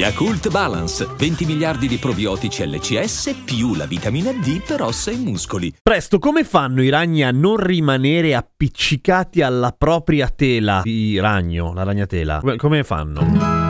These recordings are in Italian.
Yakult Balance, 20 miliardi di probiotici LCS più la vitamina D per ossa e muscoli. Presto, come fanno i ragni a non rimanere appiccicati alla propria tela di ragno, la ragnatela? Come fanno?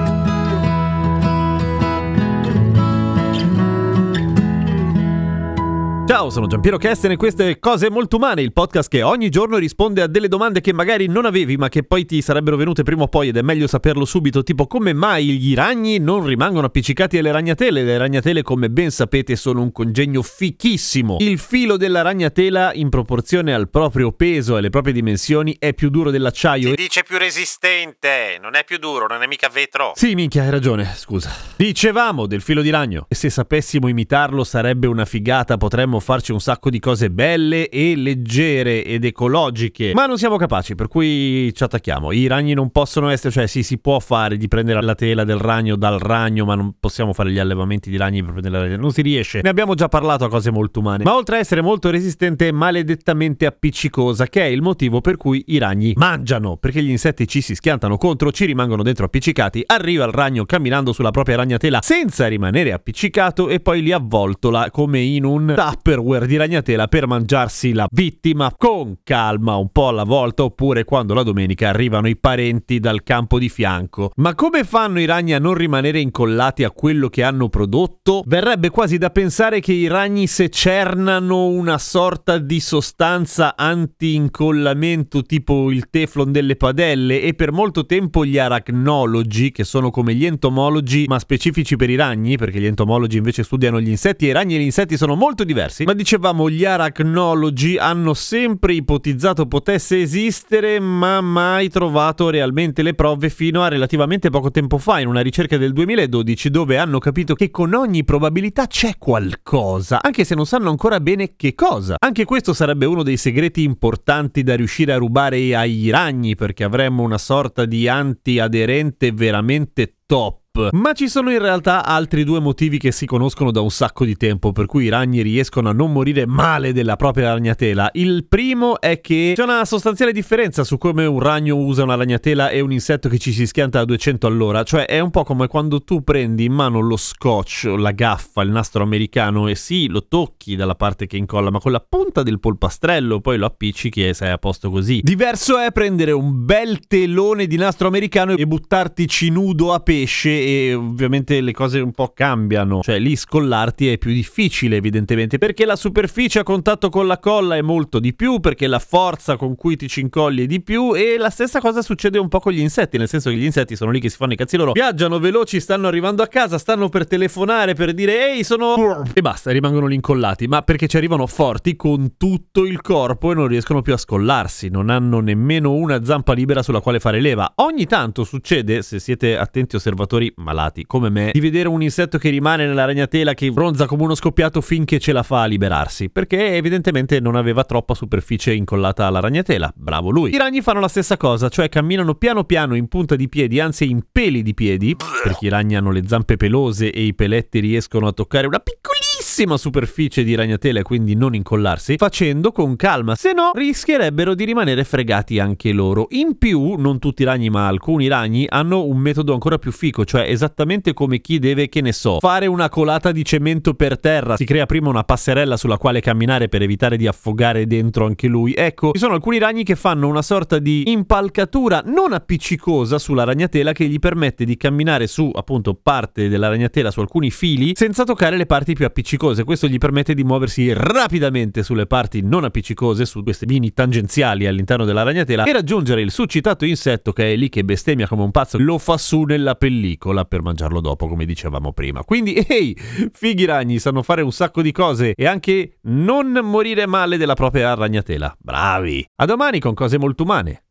Ciao, sono Giampiero Kesten e queste Cose Molto Umane, il podcast che ogni giorno risponde a delle domande che magari non avevi ma che poi ti sarebbero venute prima o poi ed è meglio saperlo subito, tipo come mai gli ragni non rimangono appiccicati alle ragnatele? Le ragnatele, come ben sapete, sono un congegno fichissimo. Il filo della ragnatela, in proporzione al proprio peso e alle proprie dimensioni, è più duro dell'acciaio. Si dice più resistente, non è più duro, non è mica vetro. Sì, minchia, hai ragione, scusa. Dicevamo del filo di ragno e se sapessimo imitarlo sarebbe una figata, potremmo farci un sacco di cose belle e leggere ed ecologiche, ma non siamo capaci, per cui ci attacchiamo. I ragni non possono essere, cioè sì, si può fare di prendere la tela del ragno dal ragno, ma non possiamo fare gli allevamenti di ragni per prendere la tela, non si riesce. Ne abbiamo già parlato a cose molto umane. Ma oltre a essere molto resistente, è maledettamente appiccicosa, che è il motivo per cui i ragni mangiano, perché gli insetti ci si schiantano contro, ci rimangono dentro appiccicati, arriva il ragno camminando sulla propria ragnatela senza rimanere appiccicato e poi li avvoltola come in un tapper Tupperware di ragnatela per mangiarsi la vittima con calma un po' alla volta oppure quando la domenica arrivano i parenti dal campo di fianco. Ma come fanno i ragni a non rimanere incollati a quello che hanno prodotto? Verrebbe quasi da pensare che i ragni secernano una sorta di sostanza anti-incollamento tipo il teflon delle padelle e per molto tempo gli arachnologi, che sono come gli entomologi ma specifici per i ragni, perché gli entomologi invece studiano gli insetti e i ragni e gli insetti sono molto diversi diversi, ma dicevamo gli arachnologi hanno sempre ipotizzato potesse esistere, ma mai trovato realmente le prove fino a relativamente poco tempo fa in una ricerca del 2012 dove hanno capito che con ogni probabilità c'è qualcosa, anche se non sanno ancora bene che cosa. Anche questo sarebbe uno dei segreti importanti da riuscire a rubare ai ragni perché avremmo una sorta di anti-aderente veramente top ma ci sono in realtà altri due motivi che si conoscono da un sacco di tempo per cui i ragni riescono a non morire male della propria ragnatela. Il primo è che c'è una sostanziale differenza su come un ragno usa una ragnatela e un insetto che ci si schianta a 200 all'ora, cioè è un po' come quando tu prendi in mano lo scotch, la gaffa, il nastro americano e sì, lo tocchi dalla parte che incolla, ma con la punta del polpastrello poi lo appiccichi e sei a posto così. Diverso è prendere un bel telone di nastro americano e buttartici nudo a pesce e ovviamente le cose un po' cambiano, cioè lì scollarti è più difficile evidentemente perché la superficie a contatto con la colla è molto di più, perché la forza con cui ti ci incolli è di più e la stessa cosa succede un po' con gli insetti, nel senso che gli insetti sono lì che si fanno i cazzi loro, viaggiano veloci, stanno arrivando a casa, stanno per telefonare per dire ehi sono... e basta, rimangono lì incollati, ma perché ci arrivano forti con tutto il corpo e non riescono più a scollarsi, non hanno nemmeno una zampa libera sulla quale fare leva. Ogni tanto succede, se siete attenti osservatori malati come me di vedere un insetto che rimane nella ragnatela che bronza come uno scoppiato finché ce la fa a liberarsi, perché evidentemente non aveva troppa superficie incollata alla ragnatela. Bravo lui. I ragni fanno la stessa cosa, cioè camminano piano piano in punta di piedi, anzi in peli di piedi, perché i ragni hanno le zampe pelose e i peletti riescono a toccare una piccolissima piccolissima superficie di ragnatela e quindi non incollarsi, facendo con calma, se no rischierebbero di rimanere fregati anche loro. In più, non tutti i ragni ma alcuni ragni hanno un metodo ancora più fico, cioè esattamente come chi deve, che ne so, fare una colata di cemento per terra, si crea prima una passerella sulla quale camminare per evitare di affogare dentro anche lui. Ecco, ci sono alcuni ragni che fanno una sorta di impalcatura non appiccicosa sulla ragnatela che gli permette di camminare su appunto parte della ragnatela su alcuni fili senza toccare le parti più appiccicose appiccicose. Questo gli permette di muoversi rapidamente sulle parti non appiccicose, su queste linee tangenziali all'interno della ragnatela e raggiungere il succitato insetto che è lì che bestemmia come un pazzo, lo fa su nella pellicola per mangiarlo dopo, come dicevamo prima. Quindi, ehi, fighi ragni sanno fare un sacco di cose e anche non morire male della propria ragnatela. Bravi! A domani con cose molto umane.